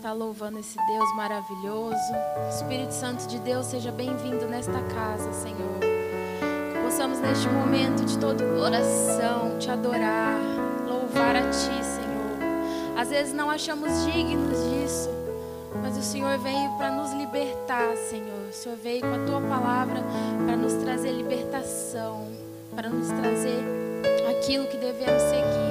estar louvando esse Deus maravilhoso. Espírito Santo de Deus, seja bem-vindo nesta casa, Senhor. Que possamos neste momento de todo coração te adorar, louvar a Ti, Senhor. Às vezes não achamos dignos disso, mas o Senhor veio para nos libertar, Senhor. O Senhor veio com a Tua palavra para nos trazer libertação, para nos trazer aquilo que devemos seguir,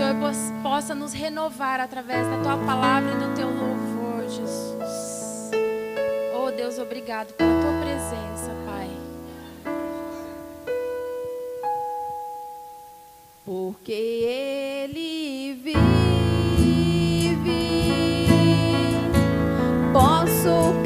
Senhor. Possa nos renovar através da tua palavra e do teu louvor, Jesus. Oh Deus, obrigado pela tua presença, Pai. Porque Ele vive, posso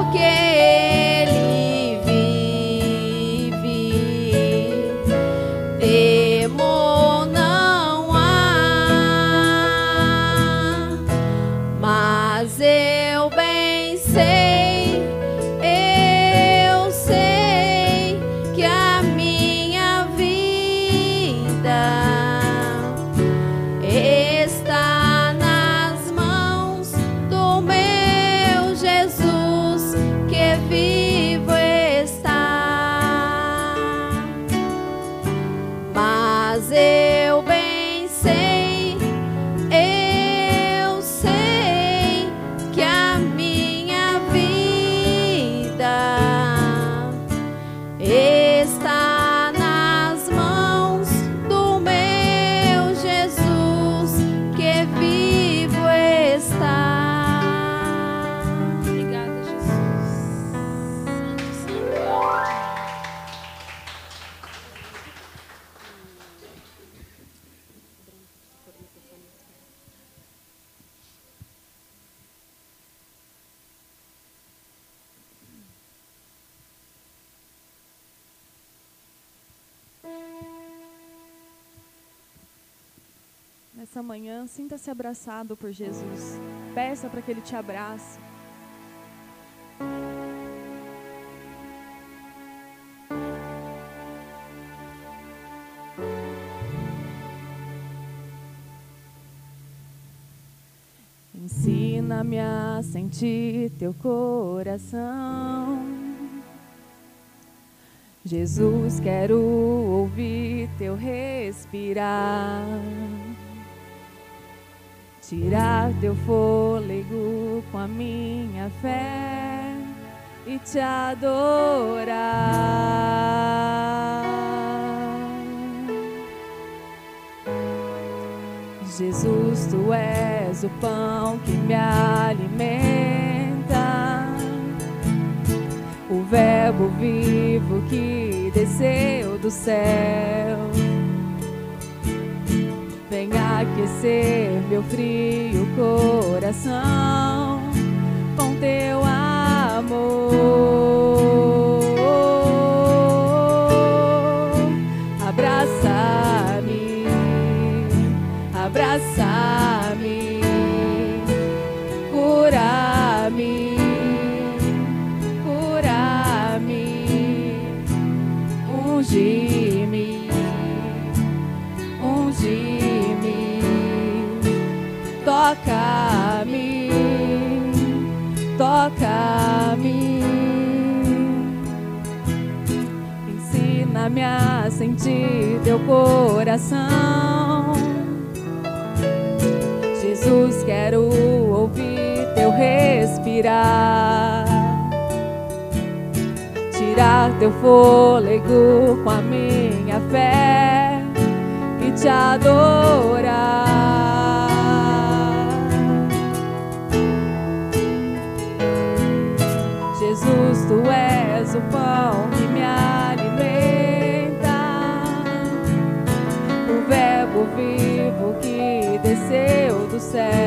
crer. Abraçado por Jesus. Peça para que Ele te abrace. Ensina-me a sentir teu coração. Jesus, quero ouvir teu respirar. Tirar teu fôlego com a minha fé e te adorar. Jesus, tu és o pão que me alimenta, o Verbo vivo que desceu do céu. Aquecer meu frio coração com teu amor. Sentir teu coração. Jesus, quero ouvir teu respirar. Tirar teu fôlego com a minha fé e te adorar. Jesus, tu és o pão desceu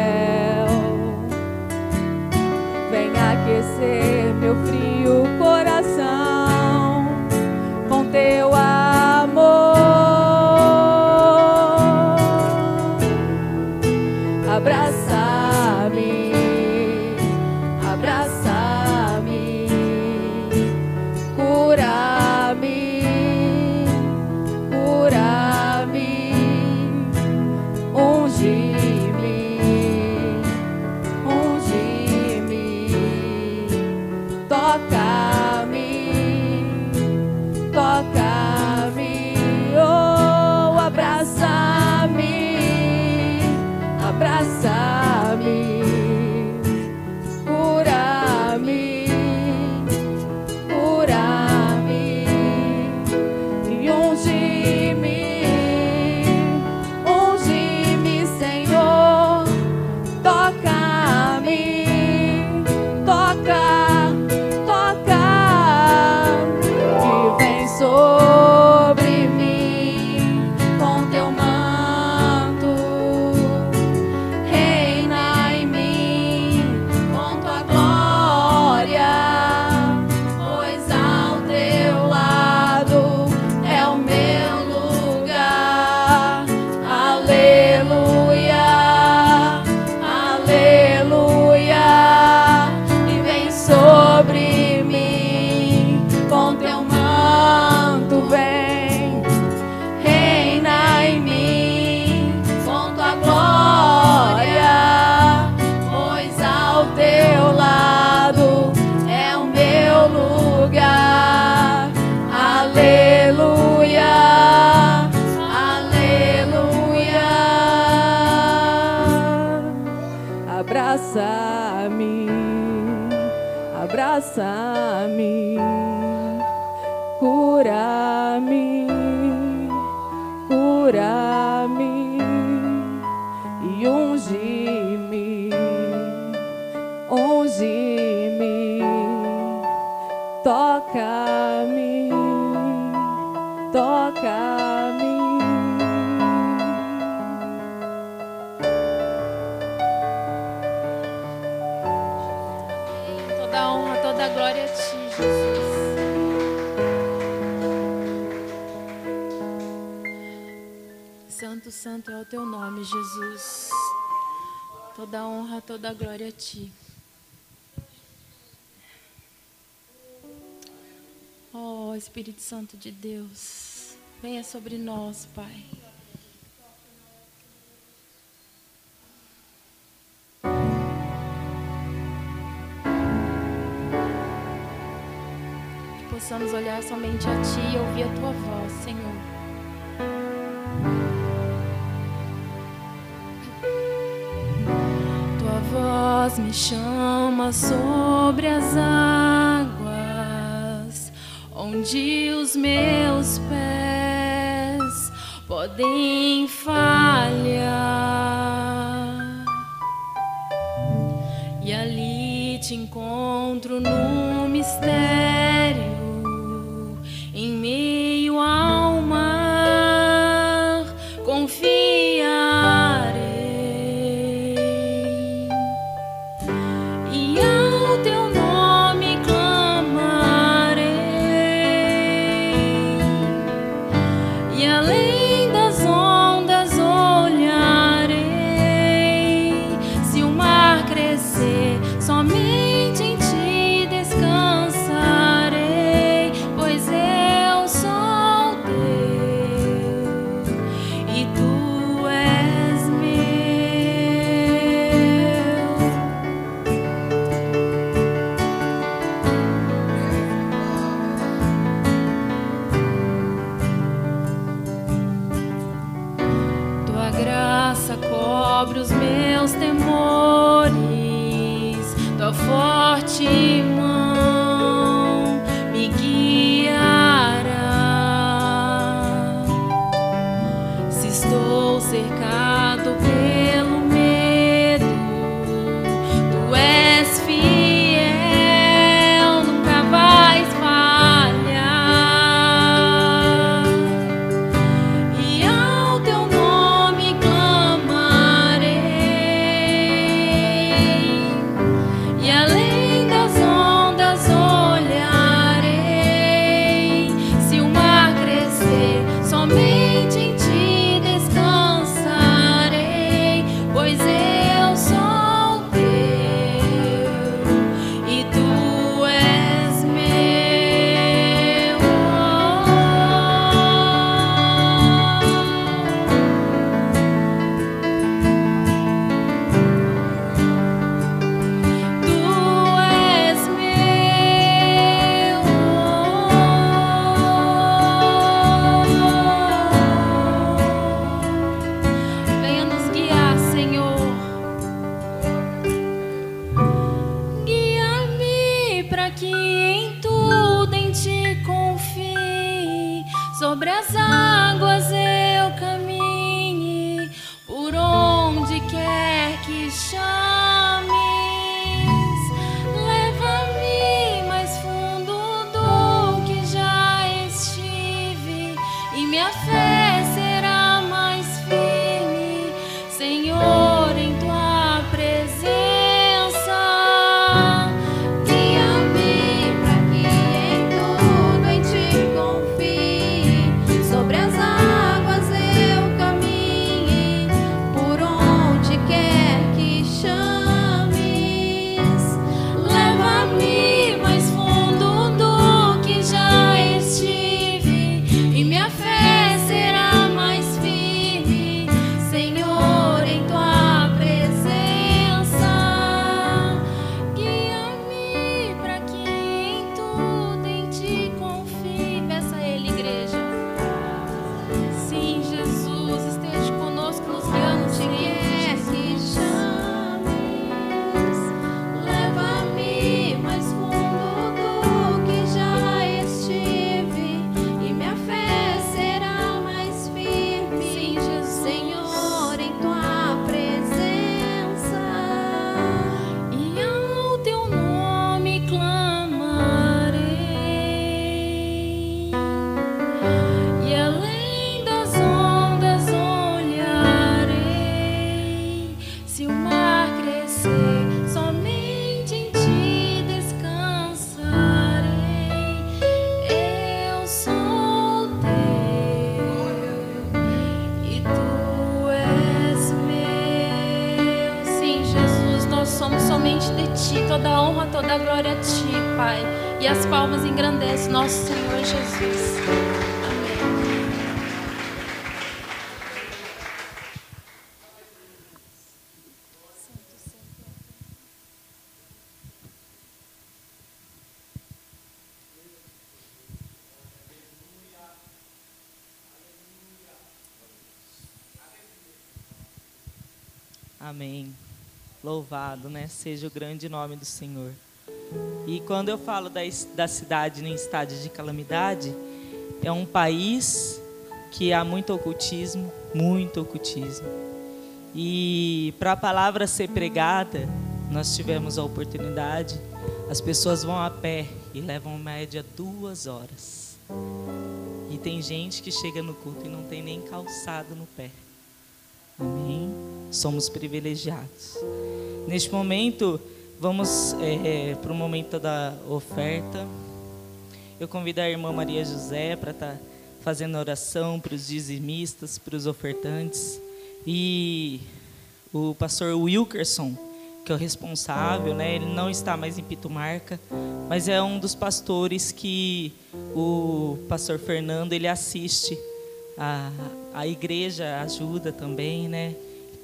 пока. santo é o teu nome, Jesus. Toda honra, toda glória a ti. Oh, Espírito Santo de Deus, venha sobre nós, Pai. Que possamos olhar somente a Ti e ouvir a Tua voz, Senhor. voz me chama sobre as águas, onde os meus pés podem falar. Nosso Senhor Jesus. Amém. Amém. Louvado, né? Seja o grande nome do Senhor. E quando eu falo da, da cidade em estado de calamidade, é um país que há muito ocultismo, muito ocultismo. E para a palavra ser pregada, nós tivemos a oportunidade. As pessoas vão a pé e levam média duas horas. E tem gente que chega no culto e não tem nem calçado no pé. Amém? Somos privilegiados. Neste momento, vamos para o momento da oferta. Eu convido a irmã Maria José para estar fazendo oração para os dizimistas, para os ofertantes. E o pastor Wilkerson, que é o responsável, né? Ele não está mais em Pitumarca, mas é um dos pastores que o pastor Fernando ele assiste a, a igreja ajuda também, né?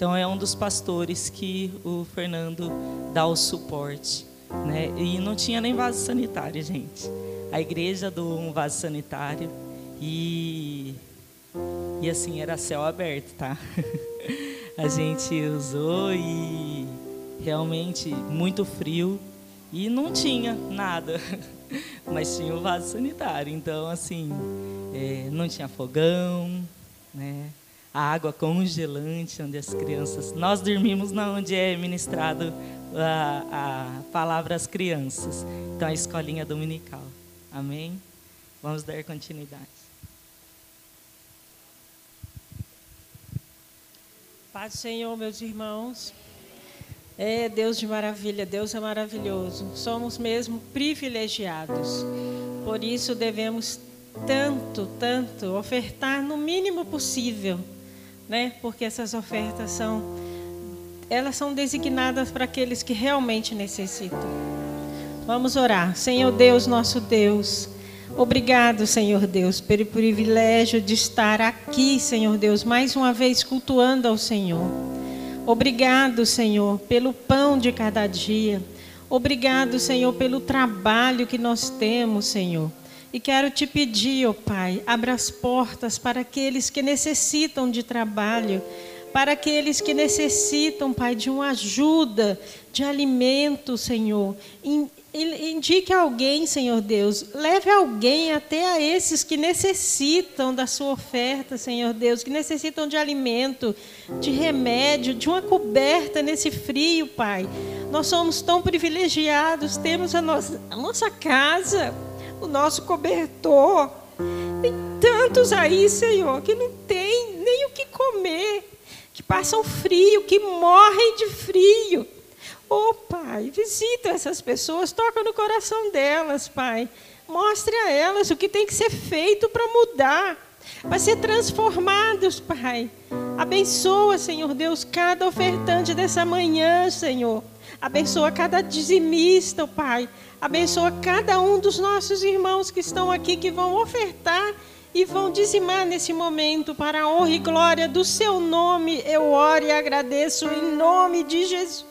Então é um dos pastores que o Fernando dá o suporte, né? E não tinha nem vaso sanitário, gente. A igreja doou um vaso sanitário e e assim era céu aberto, tá? A gente usou e realmente muito frio e não tinha nada, mas tinha o vaso sanitário. Então assim é, não tinha fogão, né? A água congelante onde as crianças. Nós dormimos na onde é ministrado a, a palavra às crianças. Então a escolinha dominical. Amém. Vamos dar continuidade. Paz do Senhor, meus irmãos. É Deus de maravilha, Deus é maravilhoso. Somos mesmo privilegiados. Por isso devemos tanto, tanto ofertar no mínimo possível, né? Porque essas ofertas são elas são designadas para aqueles que realmente necessitam. Vamos orar. Senhor Deus, nosso Deus, Obrigado, Senhor Deus, pelo privilégio de estar aqui, Senhor Deus, mais uma vez cultuando ao Senhor. Obrigado, Senhor, pelo pão de cada dia. Obrigado, Senhor, pelo trabalho que nós temos, Senhor. E quero te pedir, ó oh Pai, abra as portas para aqueles que necessitam de trabalho, para aqueles que necessitam, Pai, de uma ajuda, de alimento, Senhor. Indique alguém, Senhor Deus, leve alguém até a esses que necessitam da sua oferta, Senhor Deus, que necessitam de alimento, de remédio, de uma coberta nesse frio, Pai. Nós somos tão privilegiados, temos a nossa, a nossa casa, o nosso cobertor. Tem tantos aí, Senhor, que não tem nem o que comer, que passam frio, que morrem de frio. Oh, Pai, visita essas pessoas, toca no coração delas, Pai. Mostre a elas o que tem que ser feito para mudar, para ser transformados, Pai. Abençoa, Senhor Deus, cada ofertante dessa manhã, Senhor. Abençoa cada dizimista, Pai. Abençoa cada um dos nossos irmãos que estão aqui, que vão ofertar e vão dizimar nesse momento para a honra e glória do seu nome. Eu oro e agradeço em nome de Jesus.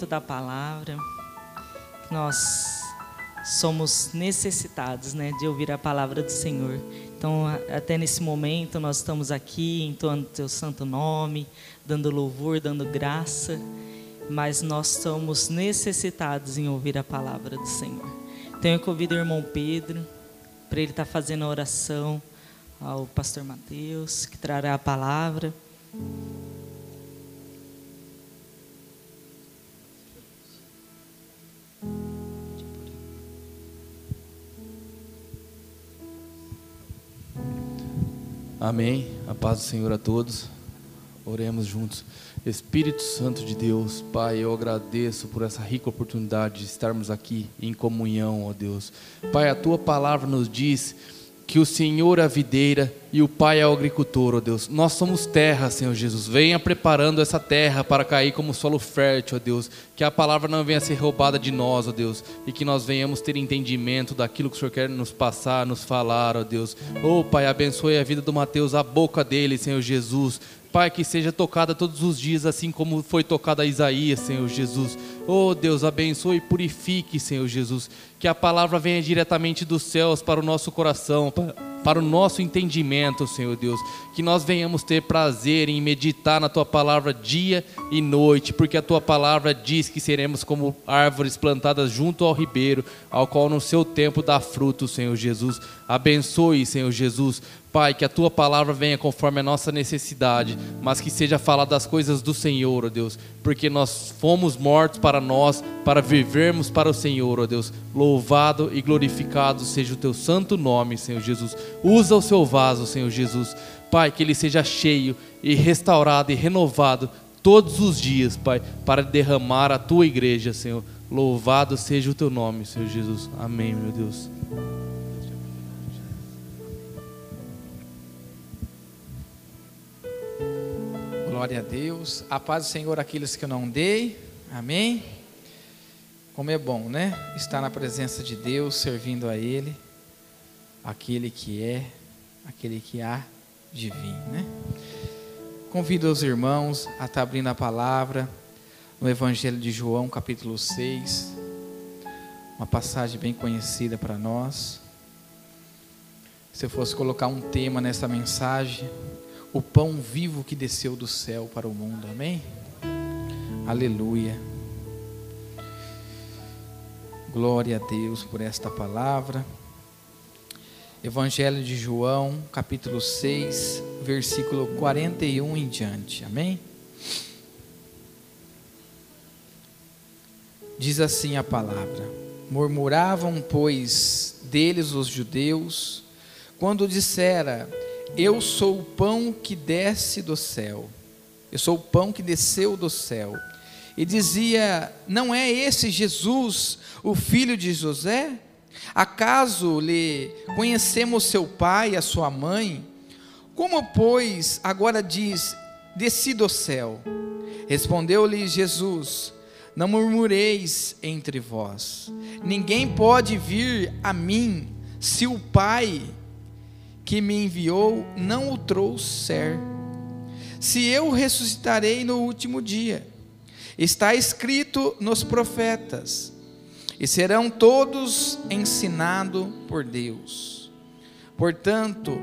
Chegou o momento da palavra. Nós somos necessitados, né, de ouvir a palavra do Senhor. Então, até nesse momento nós estamos aqui entoando teu santo nome, dando louvor, dando graça, mas nós somos necessitados em ouvir a palavra do Senhor. Então, eu convido o irmão Pedro para ele estar fazendo a oração ao pastor Mateus, que trará a palavra. Amém. A paz do Senhor a todos. Oremos juntos. Espírito Santo de Deus, Pai, eu agradeço por essa rica oportunidade de estarmos aqui em comunhão, ó Deus. Pai, a tua palavra nos diz que o Senhor é a videira e o Pai é o agricultor, ó Deus. Nós somos terra, Senhor Jesus. Venha preparando essa terra para cair como solo fértil, ó Deus. Que a palavra não venha ser roubada de nós, ó Deus. E que nós venhamos ter entendimento daquilo que o Senhor quer nos passar, nos falar, ó Deus. Oh, Pai, abençoe a vida do Mateus, a boca dele, Senhor Jesus. Pai, que seja tocada todos os dias, assim como foi tocada a Isaías, Senhor Jesus. Oh Deus, abençoe e purifique, Senhor Jesus. Que a palavra venha diretamente dos céus para o nosso coração, pa- para o nosso entendimento, Senhor Deus. Que nós venhamos ter prazer em meditar na tua palavra dia e noite, porque a tua palavra diz que seremos como árvores plantadas junto ao ribeiro, ao qual no seu tempo dá fruto, Senhor Jesus. Abençoe, Senhor Jesus. Pai, que a tua palavra venha conforme a nossa necessidade, mas que seja falada das coisas do Senhor, ó Deus, porque nós fomos mortos para nós, para vivermos para o Senhor, ó Deus. Louvado e glorificado seja o teu santo nome, Senhor Jesus. Usa o seu vaso, Senhor Jesus. Pai, que ele seja cheio e restaurado e renovado todos os dias, Pai, para derramar a tua igreja, Senhor. Louvado seja o teu nome, Senhor Jesus. Amém, meu Deus. Glória a Deus. A paz do Senhor aqueles que eu não dei. Amém. Como é bom, né? Estar na presença de Deus, servindo a Ele, aquele que é, aquele que há de vir, né? Convido os irmãos a estar abrindo a palavra no Evangelho de João, capítulo 6. Uma passagem bem conhecida para nós. Se eu fosse colocar um tema nessa mensagem, o pão vivo que desceu do céu para o mundo, amém? Aleluia. Glória a Deus por esta palavra. Evangelho de João, capítulo 6, versículo 41 em diante, amém? Diz assim a palavra: Murmuravam, pois, deles os judeus, quando dissera: Eu sou o pão que desce do céu. Eu sou o pão que desceu do céu. E dizia: Não é esse Jesus, o filho de José? Acaso lhe conhecemos seu pai e a sua mãe? Como, pois, agora diz: Desci do céu? Respondeu-lhe Jesus: Não murmureis entre vós. Ninguém pode vir a mim se o Pai que me enviou não o trouxer. Se eu ressuscitarei no último dia, está escrito nos profetas, e serão todos ensinados por Deus. Portanto,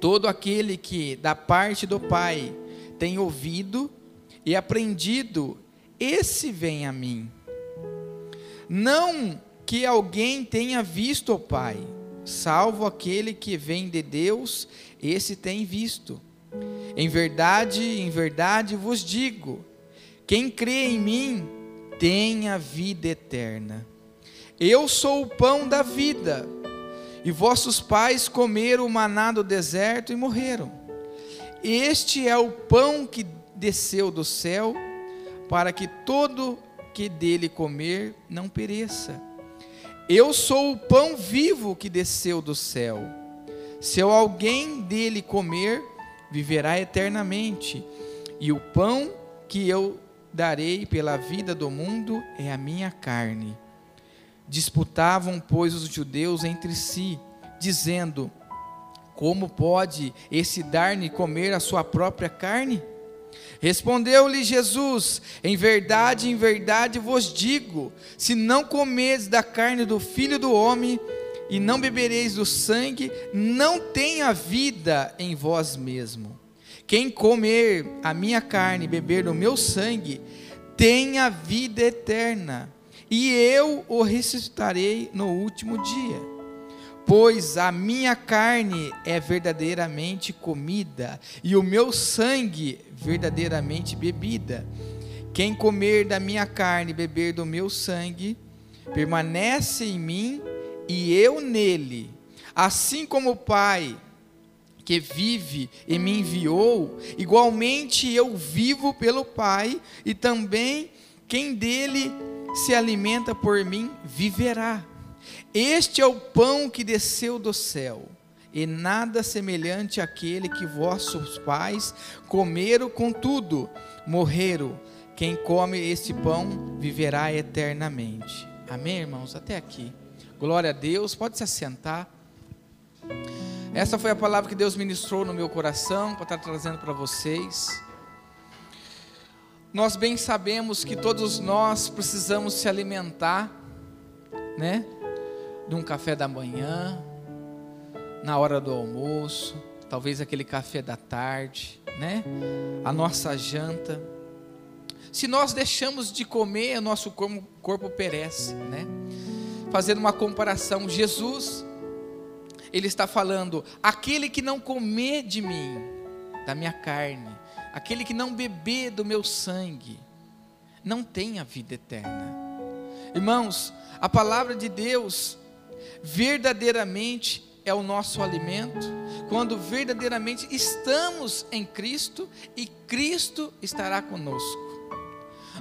todo aquele que da parte do Pai tem ouvido e aprendido, esse vem a mim. Não que alguém tenha visto o Pai, salvo aquele que vem de Deus, esse tem visto. Em verdade, em verdade vos digo: quem crê em mim tem a vida eterna. Eu sou o pão da vida, e vossos pais comeram o maná do deserto e morreram. Este é o pão que desceu do céu, para que todo que dele comer não pereça. Eu sou o pão vivo que desceu do céu. Se alguém dele comer, viverá eternamente. E o pão que eu darei pela vida do mundo é a minha carne. Disputavam, pois, os judeus entre si, dizendo: Como pode esse dar-lhe comer a sua própria carne? Respondeu-lhe Jesus: Em verdade, em verdade vos digo: se não comedes da carne do filho do homem e não bebereis do sangue, não tenha vida em vós mesmo. Quem comer a minha carne e beber do meu sangue, tem a vida eterna, e eu o ressuscitarei no último dia. Pois a minha carne é verdadeiramente comida, e o meu sangue verdadeiramente bebida. Quem comer da minha carne e beber do meu sangue, permanece em mim e eu nele. Assim como o Pai que vive e me enviou, igualmente eu vivo pelo Pai, e também quem dele se alimenta por mim viverá. Este é o pão que desceu do céu, e nada semelhante àquele que vossos pais comeram, contudo, morreram. Quem come este pão viverá eternamente. Amém, irmãos? Até aqui. Glória a Deus. Pode se assentar. Essa foi a palavra que Deus ministrou no meu coração para estar trazendo para vocês. Nós bem sabemos que todos nós precisamos se alimentar, né? De um café da manhã, na hora do almoço, talvez aquele café da tarde, né? A nossa janta. Se nós deixamos de comer, o nosso corpo, corpo perece, né? Fazendo uma comparação, Jesus, ele está falando: aquele que não comer de mim, da minha carne, aquele que não beber do meu sangue, não tem a vida eterna. Irmãos, a palavra de Deus verdadeiramente é o nosso alimento, quando verdadeiramente estamos em Cristo e Cristo estará conosco.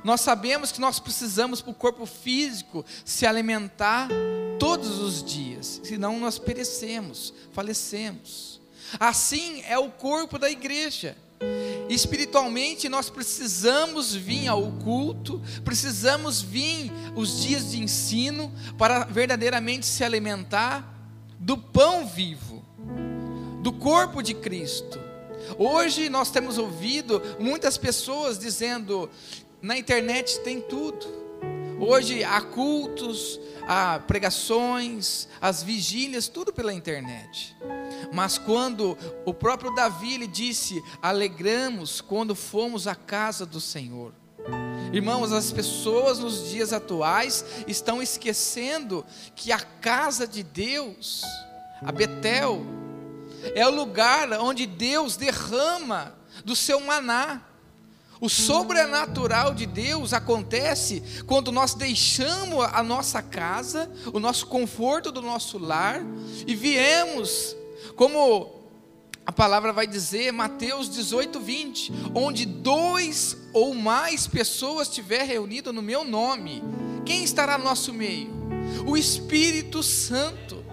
Nós sabemos que nós precisamos para o corpo físico se alimentar todos os dias, senão nós perecemos, falecemos. Assim é o corpo da igreja. Espiritualmente, nós precisamos vir ao culto, precisamos vir os dias de ensino para verdadeiramente se alimentar do pão vivo, do corpo de Cristo. Hoje nós temos ouvido muitas pessoas dizendo: na internet tem tudo. Hoje há cultos, há pregações, as vigílias, tudo pela internet. Mas quando o próprio Davi lhe disse: Alegramos quando fomos à casa do Senhor. Irmãos, as pessoas nos dias atuais estão esquecendo que a casa de Deus, a Betel, é o lugar onde Deus derrama do seu maná. O sobrenatural de Deus acontece quando nós deixamos a nossa casa, o nosso conforto do nosso lar e viemos como a palavra vai dizer, Mateus 18, 20: onde dois ou mais pessoas estiver reunido no meu nome, quem estará no nosso meio? O Espírito Santo.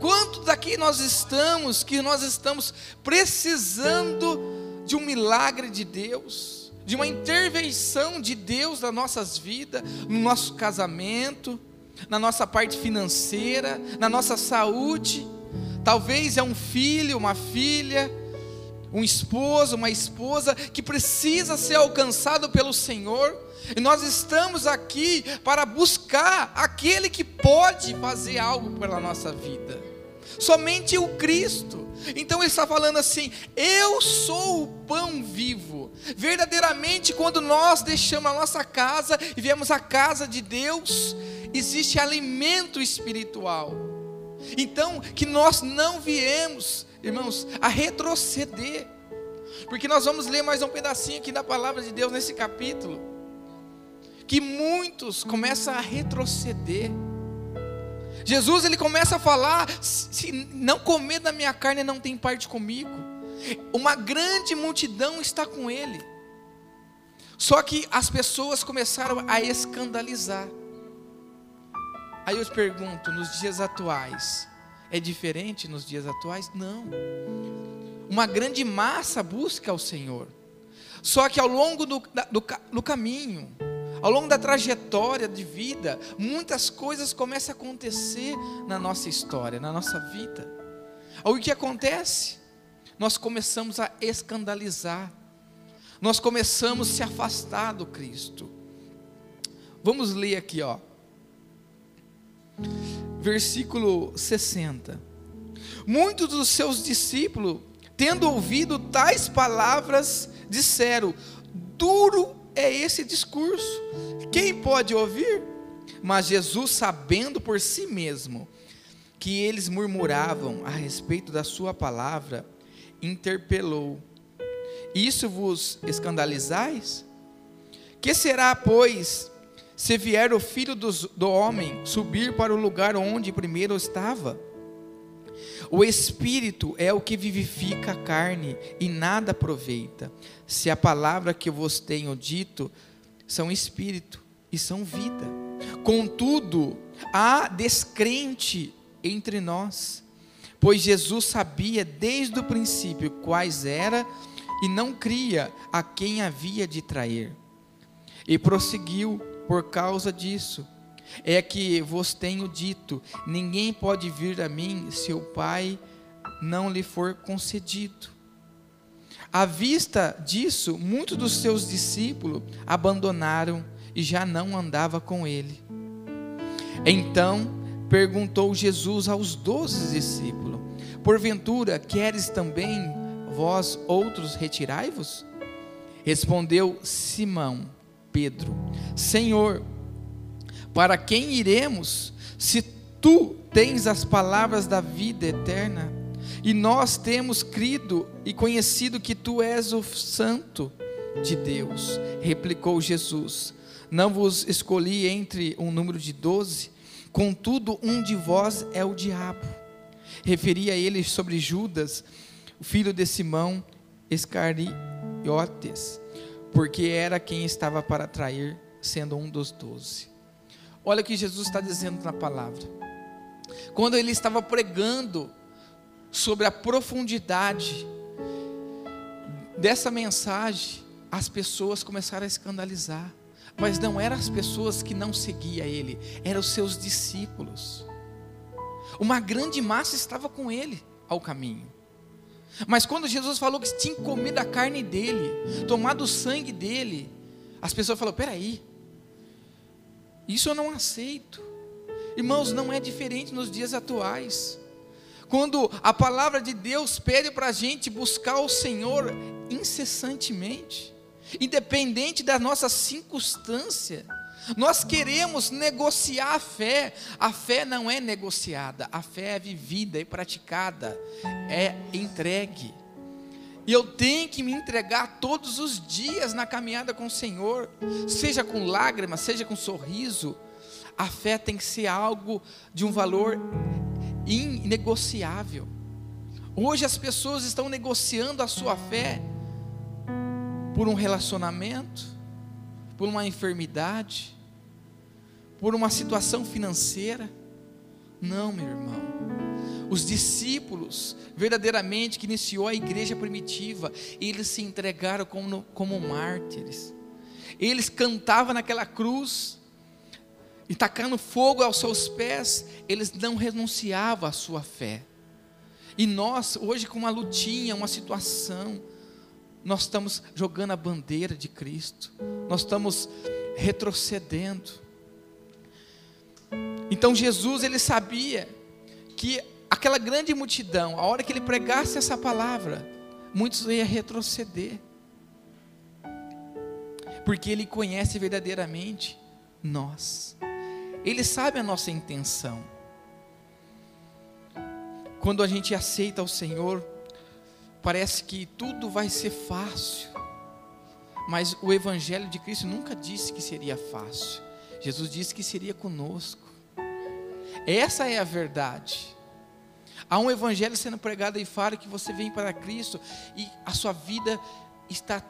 Quanto daqui nós estamos que nós estamos precisando de um milagre de Deus? De uma intervenção de Deus nas nossas vidas, no nosso casamento, na nossa parte financeira, na nossa saúde. Talvez é um filho, uma filha, um esposo, uma esposa que precisa ser alcançado pelo Senhor. E nós estamos aqui para buscar aquele que pode fazer algo pela nossa vida. Somente o Cristo. Então ele está falando assim: Eu sou o pão vivo. Verdadeiramente, quando nós deixamos a nossa casa e viemos à casa de Deus, existe alimento espiritual. Então, que nós não viemos, irmãos, a retroceder. Porque nós vamos ler mais um pedacinho aqui da palavra de Deus nesse capítulo. Que muitos começam a retroceder. Jesus ele começa a falar: se não comer da minha carne não tem parte comigo. Uma grande multidão está com ele. Só que as pessoas começaram a escandalizar. Aí eu te pergunto, nos dias atuais, é diferente nos dias atuais? Não. Uma grande massa busca o Senhor. Só que ao longo do, do, do caminho, ao longo da trajetória de vida, muitas coisas começam a acontecer na nossa história, na nossa vida. O que acontece? Nós começamos a escandalizar, nós começamos a se afastar do Cristo. Vamos ler aqui, ó. Versículo 60. Muitos dos seus discípulos, tendo ouvido tais palavras, disseram: Duro é esse discurso. Quem pode ouvir? Mas Jesus, sabendo por si mesmo que eles murmuravam a respeito da sua palavra, interpelou: Isso vos escandalizais? Que será, pois, se vier o filho do homem subir para o lugar onde primeiro estava? O espírito é o que vivifica a carne e nada aproveita. Se a palavra que vos tenho dito são espírito e são vida. Contudo, há descrente entre nós, pois Jesus sabia desde o princípio quais era e não cria a quem havia de trair. E prosseguiu por causa disso é que vos tenho dito: ninguém pode vir a mim se o Pai não lhe for concedido. À vista disso, muitos dos seus discípulos abandonaram e já não andava com ele. Então perguntou Jesus aos doze discípulos: Porventura queres também vós outros retirai-vos? Respondeu Simão Pedro: Senhor, para quem iremos, se tu tens as palavras da vida eterna? E nós temos crido e conhecido que tu és o Santo de Deus. Replicou Jesus: Não vos escolhi entre um número de doze, contudo, um de vós é o diabo. Referia ele sobre Judas, filho de Simão Iscariotes, porque era quem estava para trair, sendo um dos doze. Olha o que Jesus está dizendo na palavra. Quando ele estava pregando sobre a profundidade dessa mensagem, as pessoas começaram a escandalizar. Mas não eram as pessoas que não seguiam ele, eram os seus discípulos. Uma grande massa estava com ele ao caminho. Mas quando Jesus falou que tinha comido a carne dele, tomado o sangue dele, as pessoas falaram: peraí, isso eu não aceito. Irmãos, não é diferente nos dias atuais. Quando a palavra de Deus pede para a gente buscar o Senhor incessantemente, independente da nossa circunstância, nós queremos negociar a fé. A fé não é negociada, a fé é vivida e praticada, é entregue. E eu tenho que me entregar todos os dias na caminhada com o Senhor, seja com lágrimas, seja com sorriso. A fé tem que ser algo de um valor inegociável. Hoje as pessoas estão negociando a sua fé por um relacionamento, por uma enfermidade, por uma situação financeira. Não, meu irmão. Os discípulos, verdadeiramente, que iniciou a igreja primitiva, eles se entregaram como, como mártires. Eles cantavam naquela cruz, e tacando fogo aos seus pés, eles não renunciavam à sua fé. E nós, hoje, com uma lutinha, uma situação, nós estamos jogando a bandeira de Cristo, nós estamos retrocedendo. Então Jesus, ele sabia que aquela grande multidão, a hora que ele pregasse essa palavra, muitos iam retroceder. Porque ele conhece verdadeiramente nós. Ele sabe a nossa intenção. Quando a gente aceita o Senhor, parece que tudo vai ser fácil. Mas o Evangelho de Cristo nunca disse que seria fácil. Jesus disse que seria conosco. Essa é a verdade. Há um Evangelho sendo pregado aí fora que você vem para Cristo e a sua vida está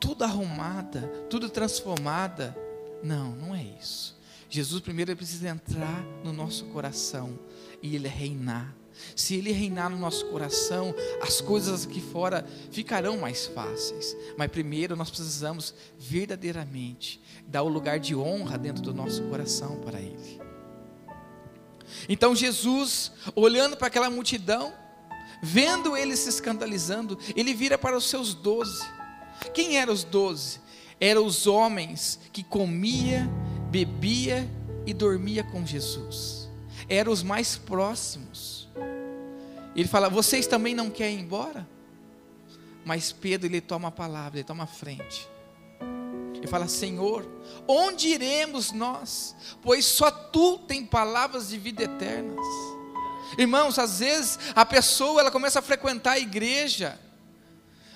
tudo arrumada, tudo transformada. Não, não é isso. Jesus primeiro ele precisa entrar no nosso coração e ele reinar. Se ele reinar no nosso coração, as coisas aqui fora ficarão mais fáceis. Mas primeiro nós precisamos verdadeiramente dar o lugar de honra dentro do nosso coração para ele. Então Jesus, olhando para aquela multidão, vendo eles se escandalizando, ele vira para os seus doze. Quem eram os doze? Eram os homens que comia, bebia e dormia com Jesus. Eram os mais próximos. Ele fala: Vocês também não querem ir embora? Mas Pedro ele toma a palavra, ele toma a frente. Ele fala: Senhor, onde iremos nós? Pois só tu tem palavras de vida eternas. Irmãos, às vezes a pessoa ela começa a frequentar a igreja,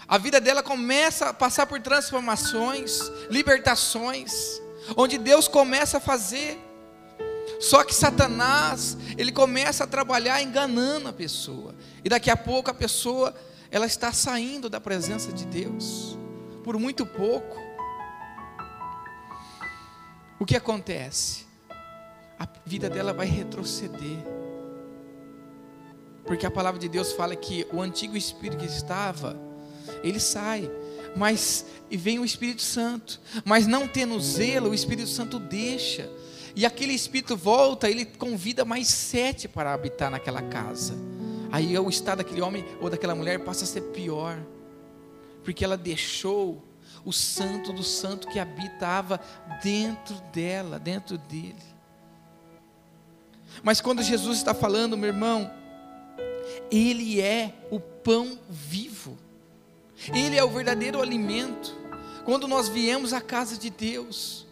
a vida dela começa a passar por transformações, libertações, onde Deus começa a fazer. Só que Satanás, ele começa a trabalhar enganando a pessoa. E daqui a pouco a pessoa, ela está saindo da presença de Deus por muito pouco. O que acontece? A vida dela vai retroceder. Porque a palavra de Deus fala que o antigo espírito que estava, ele sai, mas e vem o Espírito Santo, mas não tendo zelo, o Espírito Santo deixa. E aquele espírito volta, ele convida mais sete para habitar naquela casa. Aí o estado daquele homem ou daquela mulher passa a ser pior, porque ela deixou o santo do santo que habitava dentro dela, dentro dele. Mas quando Jesus está falando, meu irmão, Ele é o pão vivo, Ele é o verdadeiro alimento. Quando nós viemos à casa de Deus,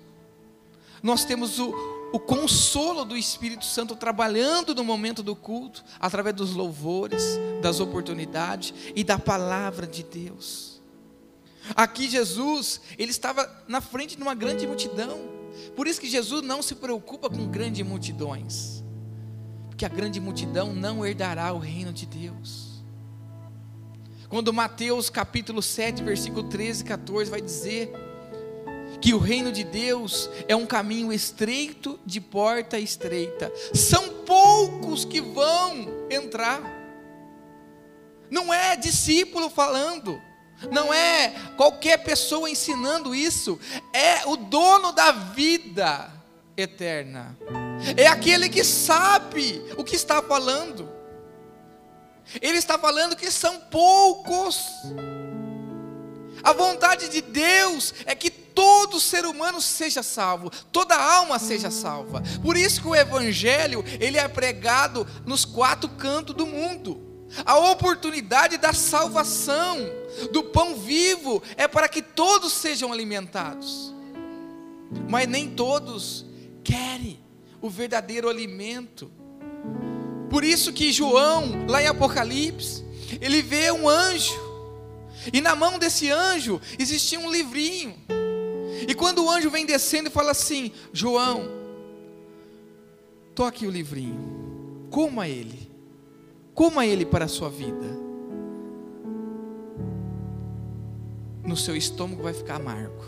nós temos o, o consolo do Espírito Santo trabalhando no momento do culto, através dos louvores, das oportunidades e da palavra de Deus. Aqui Jesus, ele estava na frente de uma grande multidão. Por isso que Jesus não se preocupa com grandes multidões. Porque a grande multidão não herdará o reino de Deus. Quando Mateus capítulo 7, versículo 13 e 14 vai dizer que o reino de Deus é um caminho estreito de porta estreita. São poucos que vão entrar. Não é discípulo falando. Não é qualquer pessoa ensinando isso, é o dono da vida eterna. É aquele que sabe o que está falando. Ele está falando que são poucos. A vontade de Deus é que todo ser humano seja salvo, toda alma seja salva. Por isso que o evangelho, ele é pregado nos quatro cantos do mundo. A oportunidade da salvação, do pão vivo, é para que todos sejam alimentados. Mas nem todos querem o verdadeiro alimento. Por isso que João, lá em Apocalipse, ele vê um anjo. E na mão desse anjo existia um livrinho. E quando o anjo vem descendo e fala assim: João, toque o livrinho, coma ele. Coma ele para a sua vida. No seu estômago vai ficar amargo,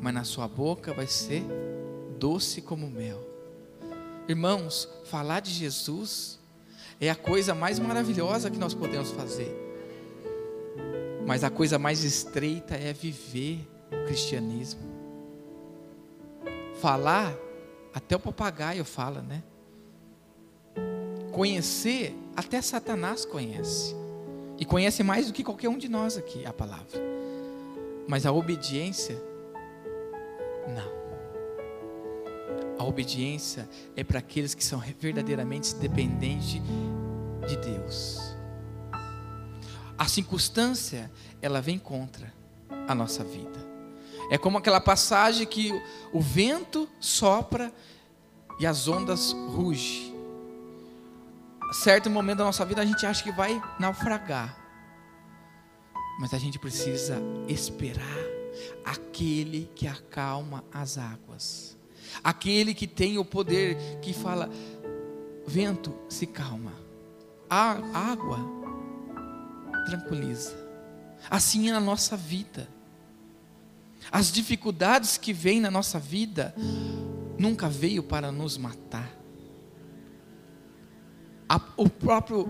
mas na sua boca vai ser doce como mel. Irmãos, falar de Jesus é a coisa mais maravilhosa que nós podemos fazer. Mas a coisa mais estreita é viver o cristianismo. Falar, até o papagaio fala, né? Conhecer, até Satanás conhece. E conhece mais do que qualquer um de nós aqui a palavra. Mas a obediência, não. A obediência é para aqueles que são verdadeiramente dependentes de Deus. A circunstância, ela vem contra a nossa vida. É como aquela passagem que o vento sopra e as ondas rugem. Certo momento da nossa vida a gente acha que vai naufragar. Mas a gente precisa esperar aquele que acalma as águas. Aquele que tem o poder que fala: vento, se calma. A água tranquiliza. Assim é na nossa vida. As dificuldades que vêm na nossa vida nunca veio para nos matar. A, o próprio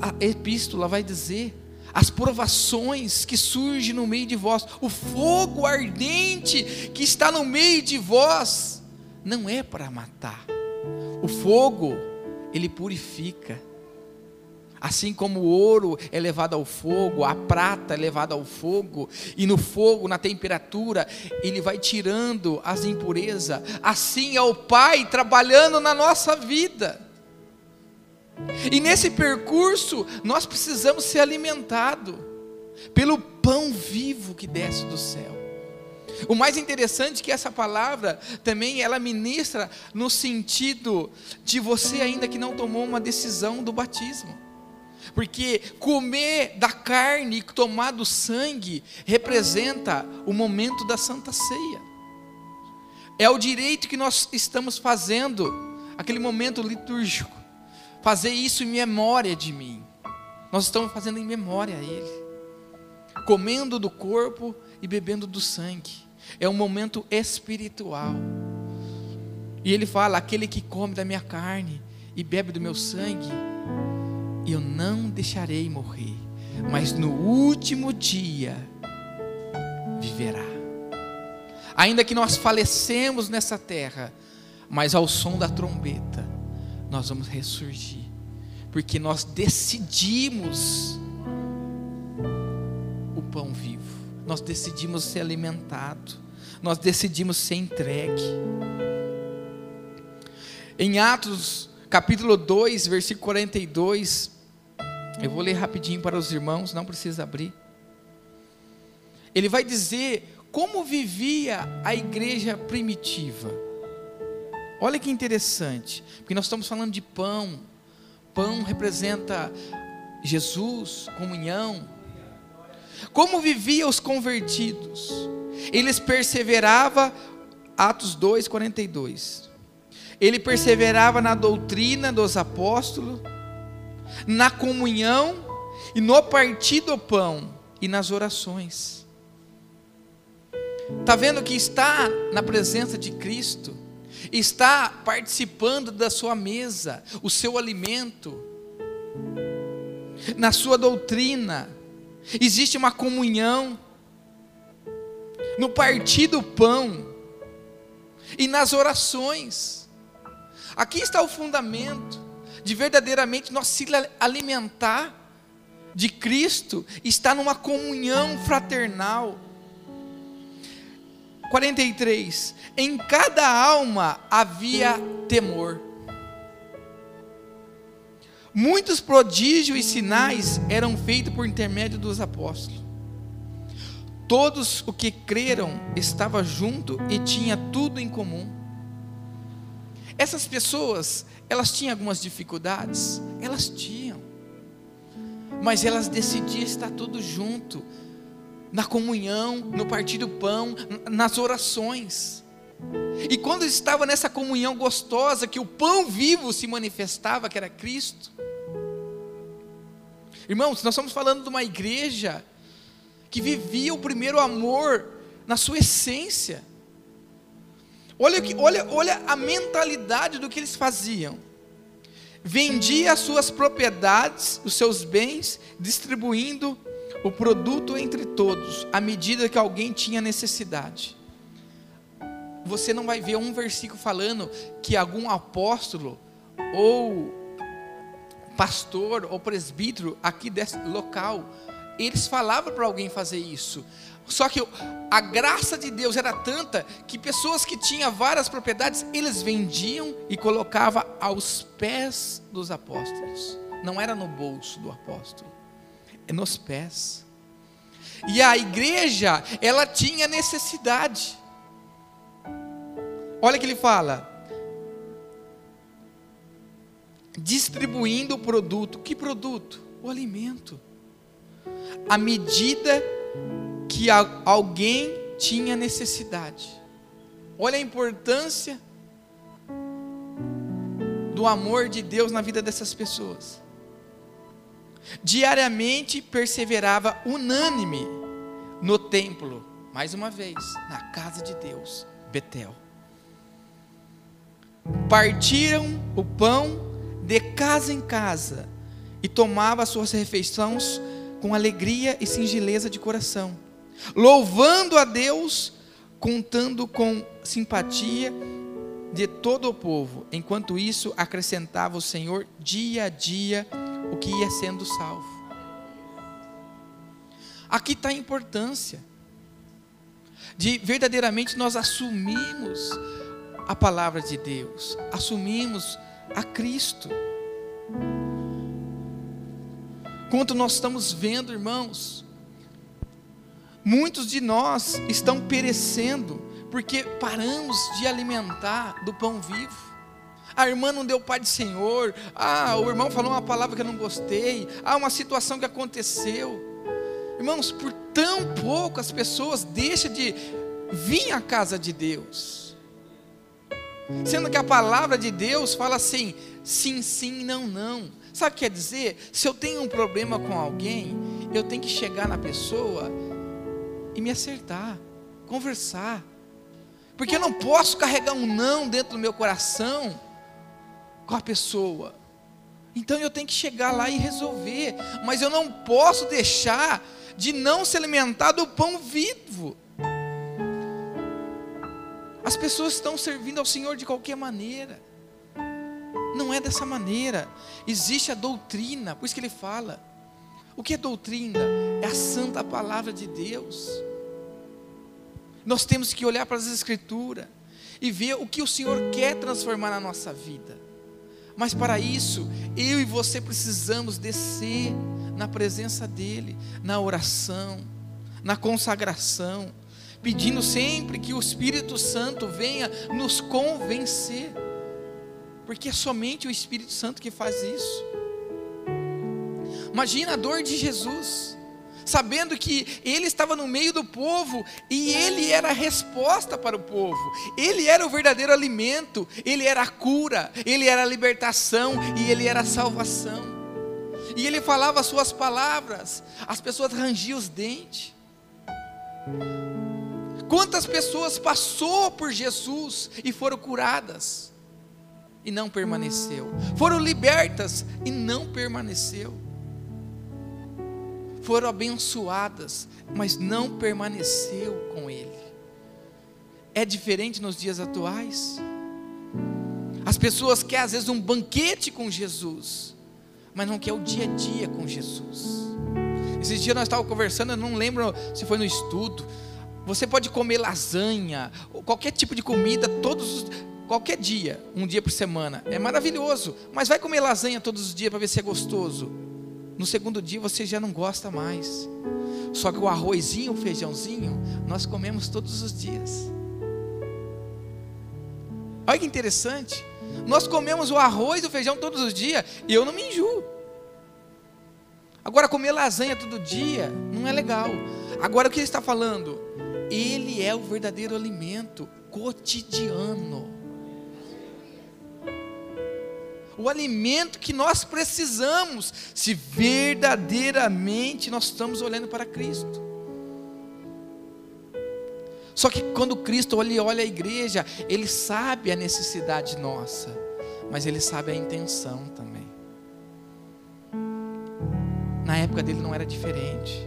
a epístola vai dizer as provações que surgem no meio de vós, o fogo ardente que está no meio de vós, não é para matar. O fogo, ele purifica. Assim como o ouro é levado ao fogo, a prata é levada ao fogo, e no fogo, na temperatura, ele vai tirando as impurezas. Assim é o Pai trabalhando na nossa vida. E nesse percurso, nós precisamos ser alimentados pelo pão vivo que desce do céu. O mais interessante é que essa palavra também ela ministra no sentido de você ainda que não tomou uma decisão do batismo. Porque comer da carne e tomar do sangue representa o momento da santa ceia. É o direito que nós estamos fazendo, aquele momento litúrgico. Fazer isso em memória de mim. Nós estamos fazendo em memória a Ele. Comendo do corpo e bebendo do sangue. É um momento espiritual. E ele fala: aquele que come da minha carne e bebe do meu sangue, eu não deixarei morrer, mas no último dia viverá. Ainda que nós falecemos nessa terra, mas ao som da trombeta, nós vamos ressurgir, porque nós decidimos o pão vivo, nós decidimos ser alimentado, nós decidimos ser entregue. Em Atos capítulo 2, versículo 42. Eu vou ler rapidinho para os irmãos, não precisa abrir. Ele vai dizer como vivia a igreja primitiva. Olha que interessante, porque nós estamos falando de pão. Pão representa Jesus, comunhão. Como viviam os convertidos? Eles perseveravam, Atos 2, 42 ele perseverava na doutrina dos apóstolos, na comunhão e no partir do pão e nas orações. Está vendo que está na presença de Cristo, está participando da sua mesa, o seu alimento, na sua doutrina, existe uma comunhão, no partir do pão e nas orações. Aqui está o fundamento de verdadeiramente nós se alimentar de Cristo, está numa comunhão fraternal. 43. Em cada alma havia temor. Muitos prodígios e sinais eram feitos por intermédio dos apóstolos. Todos os que creram estavam junto e tinha tudo em comum essas pessoas, elas tinham algumas dificuldades? Elas tinham. Mas elas decidiam estar tudo junto, na comunhão, no partir do pão, nas orações. E quando estava nessa comunhão gostosa, que o pão vivo se manifestava, que era Cristo. Irmãos, nós estamos falando de uma igreja que vivia o primeiro amor na sua essência. Olha, que, olha, olha a mentalidade do que eles faziam. Vendia as suas propriedades, os seus bens, distribuindo o produto entre todos, à medida que alguém tinha necessidade. Você não vai ver um versículo falando que algum apóstolo ou pastor ou presbítero aqui desse local, eles falavam para alguém fazer isso. Só que a graça de Deus era tanta que pessoas que tinham várias propriedades, eles vendiam e colocavam aos pés dos apóstolos. Não era no bolso do apóstolo, é nos pés. E a igreja, ela tinha necessidade. Olha que ele fala: distribuindo o produto. Que produto? O alimento. À medida que alguém tinha necessidade. Olha a importância do amor de Deus na vida dessas pessoas. Diariamente perseverava unânime no templo, mais uma vez, na casa de Deus, Betel. Partiram o pão de casa em casa e tomava suas refeições com alegria e singeleza de coração, louvando a Deus, contando com simpatia de todo o povo. Enquanto isso, acrescentava o Senhor dia a dia o que ia sendo salvo. Aqui está a importância de verdadeiramente nós assumimos a palavra de Deus, assumimos a Cristo. Quanto nós estamos vendo, irmãos, muitos de nós estão perecendo porque paramos de alimentar do pão vivo. A irmã não deu pai de Senhor. Ah, o irmão falou uma palavra que eu não gostei. Ah, uma situação que aconteceu. Irmãos, por tão pouco as pessoas deixam de vir à casa de Deus. Sendo que a palavra de Deus fala assim: sim, sim, não, não. Sabe o que quer dizer? Se eu tenho um problema com alguém, eu tenho que chegar na pessoa e me acertar, conversar. Porque eu não posso carregar um não dentro do meu coração com a pessoa. Então eu tenho que chegar lá e resolver. Mas eu não posso deixar de não se alimentar do pão vivo. As pessoas estão servindo ao Senhor de qualquer maneira. Não é dessa maneira. Existe a doutrina, por isso que ele fala. O que é doutrina? É a santa palavra de Deus. Nós temos que olhar para as Escrituras e ver o que o Senhor quer transformar na nossa vida. Mas para isso, eu e você precisamos descer na presença dEle, na oração, na consagração, pedindo sempre que o Espírito Santo venha nos convencer, porque é somente o Espírito Santo que faz isso. Imagina a dor de Jesus, sabendo que ele estava no meio do povo e ele era a resposta para o povo, ele era o verdadeiro alimento, ele era a cura, ele era a libertação e ele era a salvação. E ele falava as suas palavras, as pessoas rangiam os dentes. Quantas pessoas passou por Jesus e foram curadas e não permaneceu? Foram libertas e não permaneceu. Foram abençoadas, mas não permaneceu com ele. É diferente nos dias atuais. As pessoas querem às vezes um banquete com Jesus, mas não quer o dia a dia com Jesus. Esses dias nós estávamos conversando, eu não lembro se foi no estudo, você pode comer lasanha, qualquer tipo de comida, todos qualquer dia, um dia por semana. É maravilhoso. Mas vai comer lasanha todos os dias para ver se é gostoso. No segundo dia você já não gosta mais. Só que o arrozinho, o feijãozinho, nós comemos todos os dias. Olha que interessante. Nós comemos o arroz e o feijão todos os dias e eu não me enjoo. Agora, comer lasanha todo dia não é legal. Agora, o que ele está falando? Ele é o verdadeiro alimento cotidiano. O alimento que nós precisamos, se verdadeiramente nós estamos olhando para Cristo. Só que quando Cristo olha, olha a igreja, ele sabe a necessidade nossa, mas ele sabe a intenção também. Na época dele não era diferente.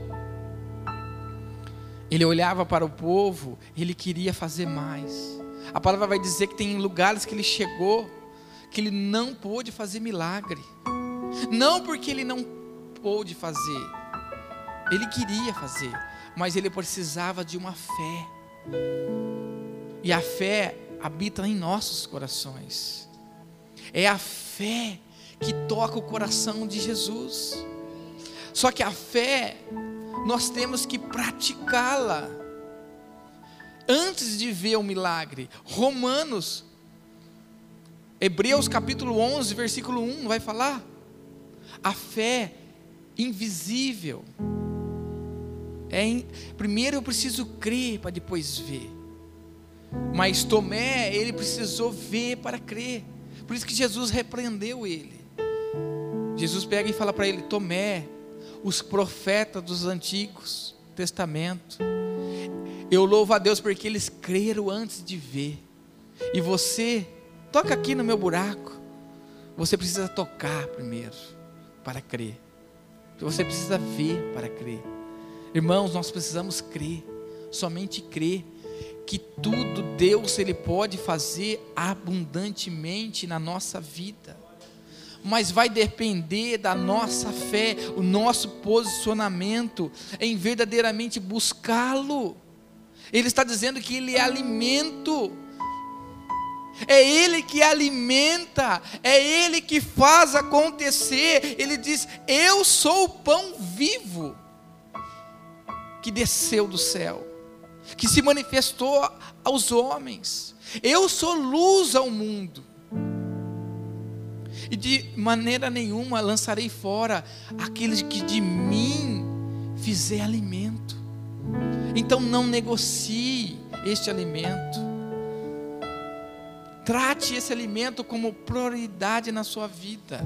Ele olhava para o povo, ele queria fazer mais. A palavra vai dizer que tem lugares que ele chegou que ele não pôde fazer milagre. Não porque ele não pôde fazer, ele queria fazer, mas ele precisava de uma fé. E a fé habita em nossos corações. É a fé que toca o coração de Jesus. Só que a fé, nós temos que praticá-la. Antes de ver o milagre, Romanos, Hebreus capítulo 11, versículo 1, vai falar: a fé invisível. É in... Primeiro eu preciso crer para depois ver. Mas Tomé, ele precisou ver para crer. Por isso que Jesus repreendeu ele. Jesus pega e fala para ele: Tomé, os profetas dos antigos testamento. Eu louvo a Deus porque eles creram antes de ver. E você, toca aqui no meu buraco. Você precisa tocar primeiro para crer. Você precisa ver para crer. Irmãos, nós precisamos crer, somente crer que tudo Deus ele pode fazer abundantemente na nossa vida. Mas vai depender da nossa fé, o nosso posicionamento em verdadeiramente buscá-lo. Ele está dizendo que ele é alimento. É Ele que alimenta, é Ele que faz acontecer. Ele diz: Eu sou o pão vivo que desceu do céu, que se manifestou aos homens. Eu sou luz ao mundo. E de maneira nenhuma lançarei fora aqueles que de mim fizer alimento. Então não negocie este alimento. Trate esse alimento como prioridade na sua vida.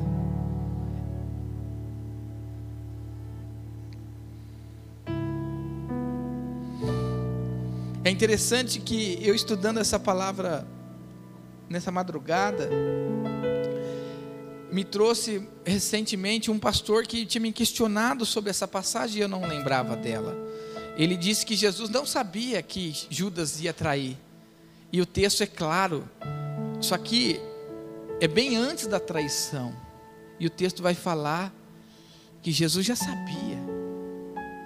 É interessante que eu estudando essa palavra nessa madrugada, me trouxe recentemente um pastor que tinha me questionado sobre essa passagem e eu não lembrava dela. Ele disse que Jesus não sabia que Judas ia trair. E o texto é claro. Só que é bem antes da traição. E o texto vai falar que Jesus já sabia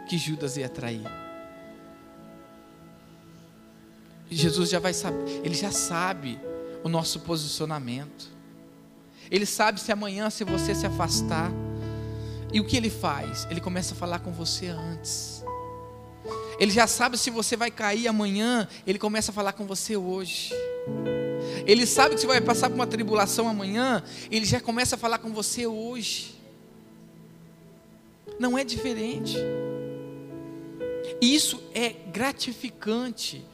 que Judas ia trair. Jesus já vai saber, ele já sabe o nosso posicionamento. Ele sabe se amanhã, se você se afastar. E o que ele faz? Ele começa a falar com você antes. Ele já sabe se você vai cair amanhã, ele começa a falar com você hoje. Ele sabe que você vai passar por uma tribulação amanhã, ele já começa a falar com você hoje. Não é diferente. Isso é gratificante.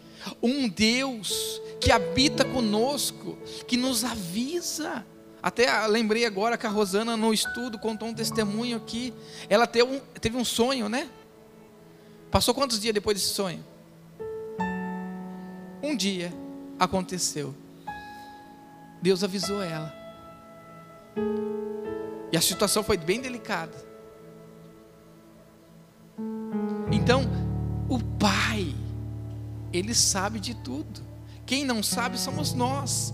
Um Deus que habita conosco, que nos avisa. Até lembrei agora que a Rosana no estudo contou um testemunho aqui. Ela teve um, teve um sonho, né? Passou quantos dias depois desse sonho? Um dia aconteceu. Deus avisou ela. E a situação foi bem delicada. Então, o Pai, Ele sabe de tudo. Quem não sabe somos nós.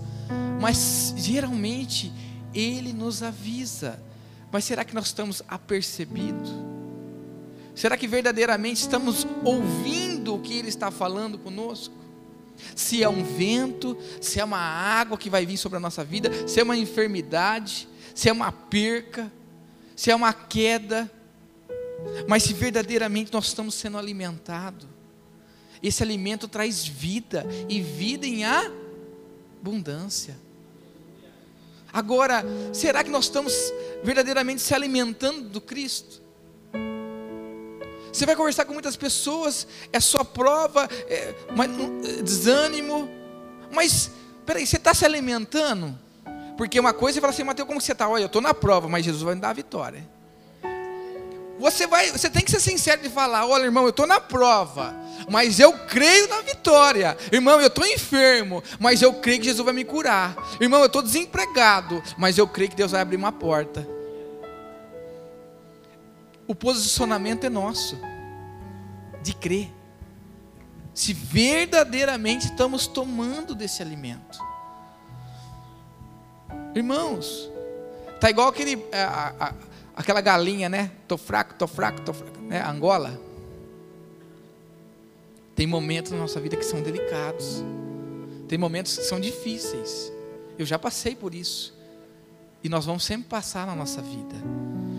Mas geralmente Ele nos avisa. Mas será que nós estamos apercebidos? Será que verdadeiramente estamos ouvindo o que Ele está falando conosco? Se é um vento, se é uma água que vai vir sobre a nossa vida, se é uma enfermidade, se é uma perca, se é uma queda, mas se verdadeiramente nós estamos sendo alimentados, esse alimento traz vida e vida em abundância. Agora, será que nós estamos verdadeiramente se alimentando do Cristo? Você vai conversar com muitas pessoas, é só prova, é, é, desânimo. Mas, peraí, você está se alimentando? Porque uma coisa é falar assim, Mateus, como você está? Olha, eu estou na prova, mas Jesus vai me dar a vitória. Você vai, você tem que ser sincero de falar, olha, irmão, eu estou na prova, mas eu creio na vitória. Irmão, eu estou enfermo, mas eu creio que Jesus vai me curar. Irmão, eu estou desempregado, mas eu creio que Deus vai abrir uma porta. O posicionamento é nosso, de crer. Se verdadeiramente estamos tomando desse alimento. Irmãos, tá igual aquele, a, a, aquela galinha, né? Tô fraco, tô fraco, tô fraco, né? Angola. Tem momentos na nossa vida que são delicados. Tem momentos que são difíceis. Eu já passei por isso. E nós vamos sempre passar na nossa vida.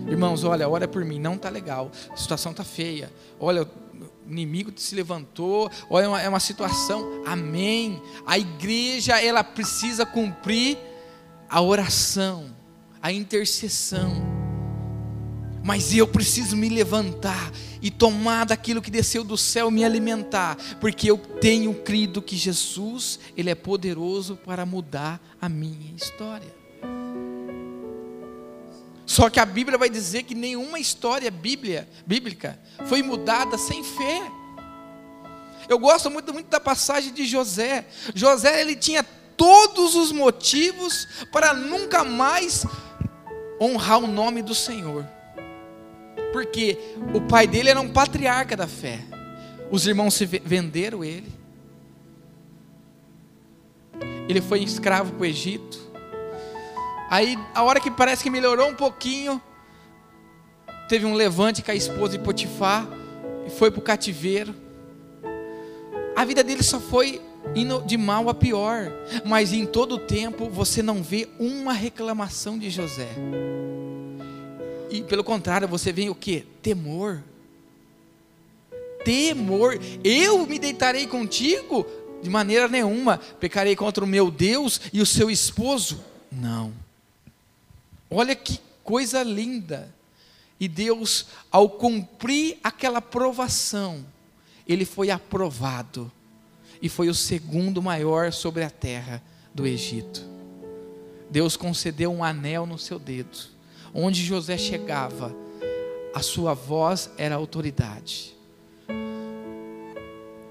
Irmãos, olha, olha por mim, não está legal. A situação está feia. Olha, o inimigo se levantou. Olha, é uma, é uma situação. Amém. A igreja, ela precisa cumprir a oração, a intercessão. Mas eu preciso me levantar e tomar daquilo que desceu do céu, me alimentar, porque eu tenho crido que Jesus, ele é poderoso para mudar a minha história. Só que a Bíblia vai dizer que nenhuma história bíblia, bíblica foi mudada sem fé. Eu gosto muito, muito da passagem de José. José ele tinha todos os motivos para nunca mais honrar o nome do Senhor. Porque o pai dele era um patriarca da fé. Os irmãos se venderam ele. Ele foi escravo para o Egito. Aí, a hora que parece que melhorou um pouquinho, teve um levante com a esposa de Potifar e foi para o cativeiro. A vida dele só foi indo de mal a pior, mas em todo o tempo você não vê uma reclamação de José. E pelo contrário, você vê o que? Temor. Temor. Eu me deitarei contigo? De maneira nenhuma. Pecarei contra o meu Deus e o seu esposo? Não. Olha que coisa linda. E Deus, ao cumprir aquela provação, ele foi aprovado e foi o segundo maior sobre a terra do Egito. Deus concedeu um anel no seu dedo. Onde José chegava, a sua voz era autoridade.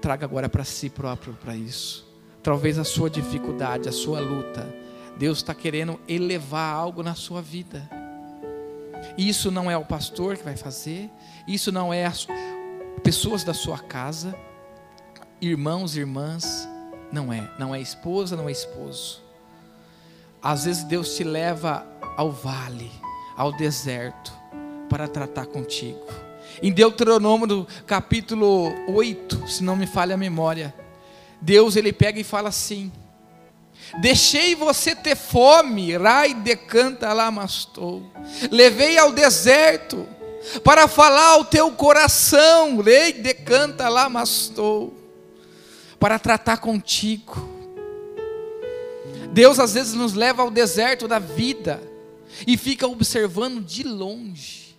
Traga agora para si próprio para isso. Talvez a sua dificuldade, a sua luta, Deus está querendo elevar algo na sua vida. Isso não é o pastor que vai fazer, isso não é as pessoas da sua casa, irmãos irmãs, não é, não é esposa, não é esposo. Às vezes Deus te leva ao vale, ao deserto, para tratar contigo. Em Deuteronômio capítulo 8, se não me falha a memória, Deus ele pega e fala assim: Deixei você ter fome, rai decanta lá mastou. Levei ao deserto para falar ao teu coração, rei decanta lá mastou. Para tratar contigo. Deus às vezes nos leva ao deserto da vida e fica observando de longe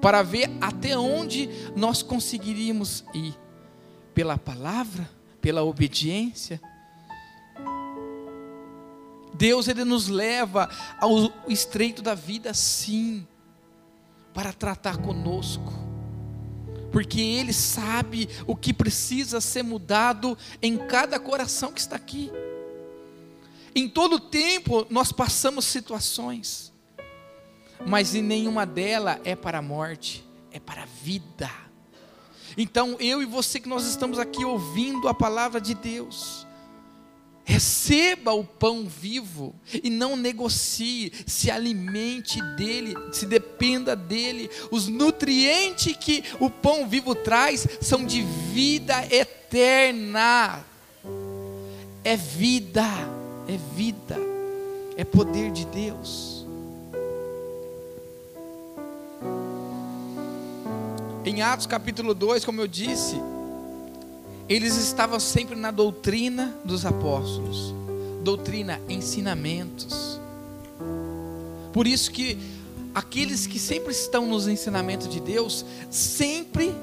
para ver até onde nós conseguiríamos ir pela palavra, pela obediência Deus ele nos leva ao estreito da vida sim, para tratar conosco. Porque ele sabe o que precisa ser mudado em cada coração que está aqui. Em todo tempo nós passamos situações, mas em nenhuma delas é para a morte, é para a vida. Então eu e você que nós estamos aqui ouvindo a palavra de Deus, Receba o pão vivo e não negocie, se alimente dele, se dependa dele. Os nutrientes que o pão vivo traz são de vida eterna. É vida, é vida, é poder de Deus. Em Atos capítulo 2, como eu disse, eles estavam sempre na doutrina dos apóstolos, doutrina, ensinamentos. Por isso que aqueles que sempre estão nos ensinamentos de Deus, sempre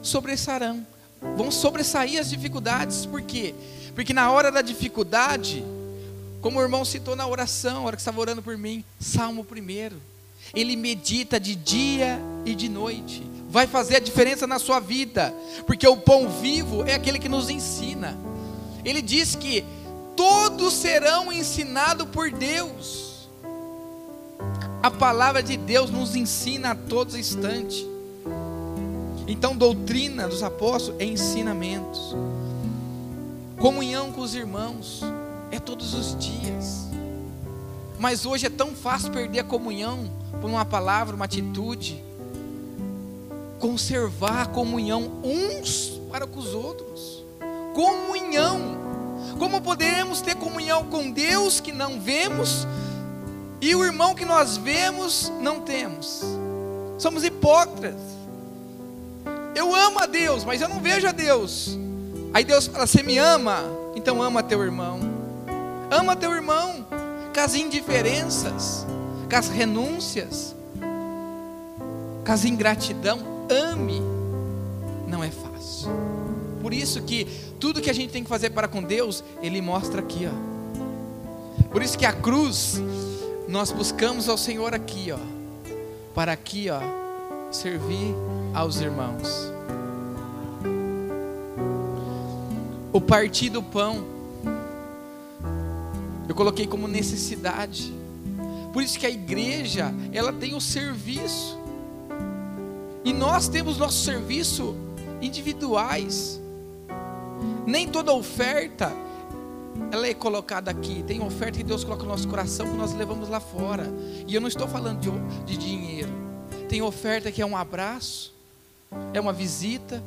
sobressarão, vão sobressair as dificuldades, por quê? Porque na hora da dificuldade, como o irmão citou na oração, a hora que estava orando por mim, Salmo primeiro, ele medita de dia e de noite. Vai fazer a diferença na sua vida, porque o pão vivo é aquele que nos ensina. Ele diz que todos serão ensinados por Deus. A palavra de Deus nos ensina a todos instantes. Então, doutrina dos apóstolos é ensinamentos. Comunhão com os irmãos é todos os dias. Mas hoje é tão fácil perder a comunhão por uma palavra, uma atitude. Conservar a comunhão uns para com os outros. Comunhão. Como poderemos ter comunhão com Deus que não vemos e o irmão que nós vemos não temos? Somos hipócritas. Eu amo a Deus, mas eu não vejo a Deus. Aí Deus fala: Você me ama? Então ama teu irmão. Ama teu irmão com as indiferenças, com as renúncias, com as ingratidão. Ame. Não é fácil. Por isso que tudo que a gente tem que fazer para com Deus, Ele mostra aqui, ó. Por isso que a cruz, nós buscamos ao Senhor aqui, ó. Para aqui, ó, servir aos irmãos. O partir do pão, eu coloquei como necessidade. Por isso que a igreja, ela tem o serviço. E nós temos nosso serviço individuais. Nem toda oferta ela é colocada aqui. Tem oferta que Deus coloca no nosso coração que nós levamos lá fora. E eu não estou falando de, de dinheiro. Tem oferta que é um abraço, é uma visita.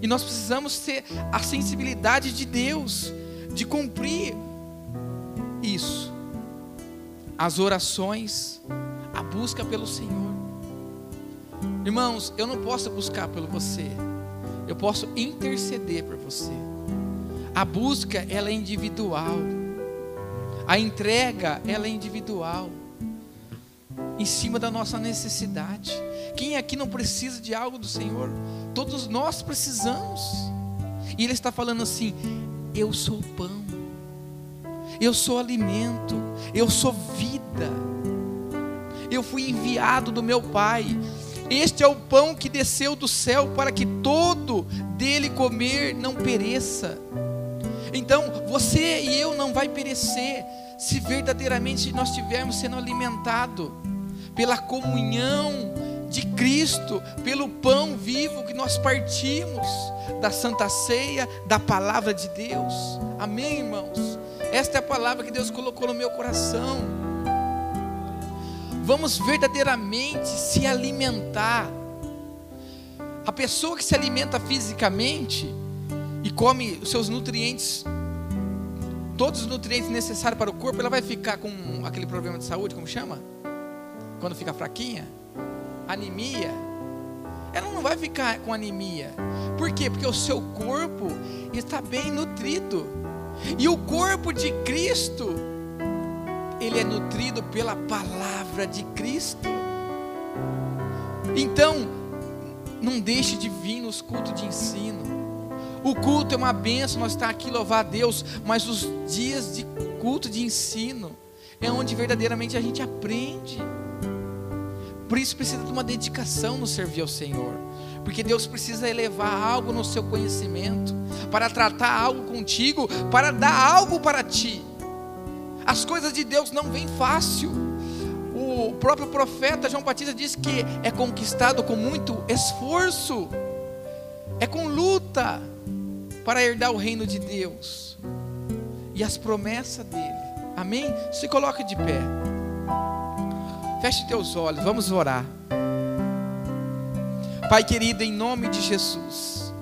E nós precisamos ter a sensibilidade de Deus, de cumprir isso. As orações, a busca pelo Senhor. Irmãos, eu não posso buscar pelo você. Eu posso interceder por você. A busca ela é individual. A entrega ela é individual. Em cima da nossa necessidade. Quem aqui não precisa de algo do Senhor? Todos nós precisamos. E Ele está falando assim: Eu sou o pão, eu sou alimento, eu sou vida. Eu fui enviado do meu Pai. Este é o pão que desceu do céu para que todo dele comer não pereça. Então, você e eu não vai perecer se verdadeiramente nós estivermos sendo alimentados pela comunhão de Cristo, pelo pão vivo que nós partimos da Santa Ceia, da palavra de Deus. Amém, irmãos? Esta é a palavra que Deus colocou no meu coração. Vamos verdadeiramente se alimentar. A pessoa que se alimenta fisicamente e come os seus nutrientes, todos os nutrientes necessários para o corpo, ela vai ficar com aquele problema de saúde, como chama? Quando fica fraquinha? Anemia. Ela não vai ficar com anemia. Por quê? Porque o seu corpo está bem nutrido. E o corpo de Cristo, ele é nutrido pela palavra de Cristo. Então, não deixe de vir nos cultos de ensino. O culto é uma benção, nós estar aqui louvar a Deus, mas os dias de culto de ensino é onde verdadeiramente a gente aprende. Por isso precisa de uma dedicação no servir ao Senhor. Porque Deus precisa elevar algo no seu conhecimento, para tratar algo contigo, para dar algo para ti. As coisas de Deus não vêm fácil. O próprio profeta João Batista diz que é conquistado com muito esforço, é com luta para herdar o reino de Deus e as promessas dele. Amém? Se coloque de pé. Feche teus olhos, vamos orar. Pai querido, em nome de Jesus.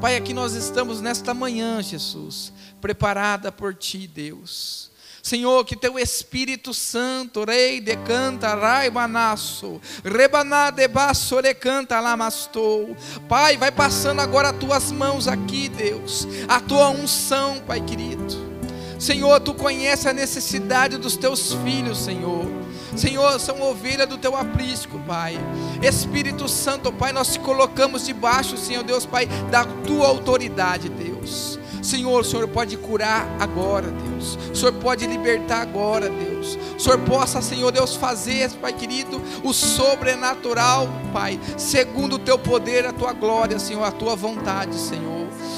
Pai, aqui nós estamos nesta manhã, Jesus, preparada por ti, Deus. Senhor, que teu Espírito Santo, rei de canta, raibanaço, rebaná de baço, recanta, lamastou. Pai, vai passando agora as tuas mãos aqui, Deus, a tua unção, Pai querido. Senhor, tu conheces a necessidade dos teus filhos, Senhor. Senhor, são ovelha do teu aprisco, Pai. Espírito Santo, Pai, nós te colocamos debaixo, Senhor Deus, Pai, da tua autoridade, Deus. Senhor, o Senhor pode curar agora, Deus. O Senhor pode libertar agora, Deus. O Senhor possa, Senhor Deus, fazer, Pai querido, o sobrenatural, Pai, segundo o teu poder, a tua glória, Senhor, a tua vontade, Senhor.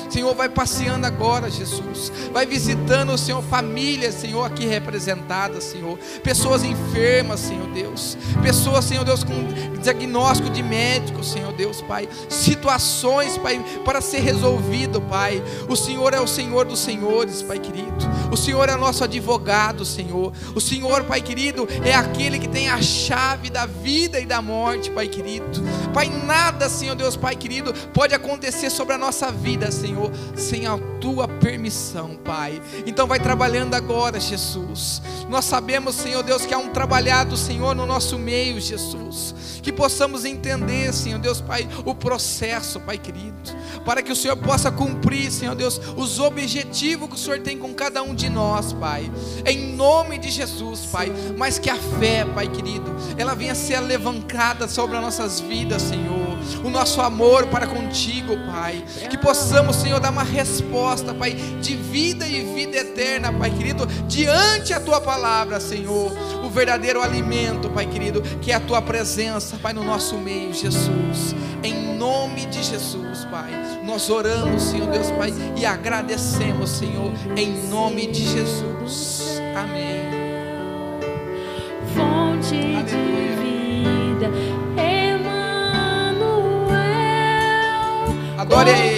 Senhor, vai passeando agora, Jesus. Vai visitando, Senhor, famílias, Senhor, aqui representadas, Senhor. Pessoas enfermas, Senhor Deus. Pessoas, Senhor Deus, com diagnóstico de médico, Senhor Deus, Pai. Situações, Pai, para ser resolvido, Pai. O Senhor é o Senhor dos senhores, Pai querido. O Senhor é nosso advogado, Senhor. O Senhor, Pai querido, é aquele que tem a chave da vida e da morte, Pai querido. Pai, nada, Senhor Deus, Pai querido, pode acontecer sobre a nossa vida, Senhor, sem a tua permissão, Pai. Então vai trabalhando agora, Jesus. Nós sabemos, Senhor Deus, que há um trabalhado, Senhor, no nosso meio, Jesus. Que possamos entender, Senhor Deus, Pai, o processo, Pai querido, para que o Senhor possa cumprir, Senhor Deus, os objetivos que o Senhor tem com cada um de nós, Pai. Em nome de Jesus, Pai. Mas que a fé, Pai querido, ela venha ser levantada sobre as nossas vidas, Senhor. O nosso amor para contigo, Pai. Que possamos, Senhor, dar uma resposta, Pai, de vida e vida eterna, Pai querido, diante a tua palavra, Senhor. O verdadeiro alimento, Pai querido, que é a tua presença, Pai, no nosso meio, Jesus. Em nome de Jesus, Pai. Nós oramos, Senhor Deus, Pai, e agradecemos, Senhor, em nome de Jesus. Amém. fonte Aleluia. de vida, Emmanuel. Adore a Ele.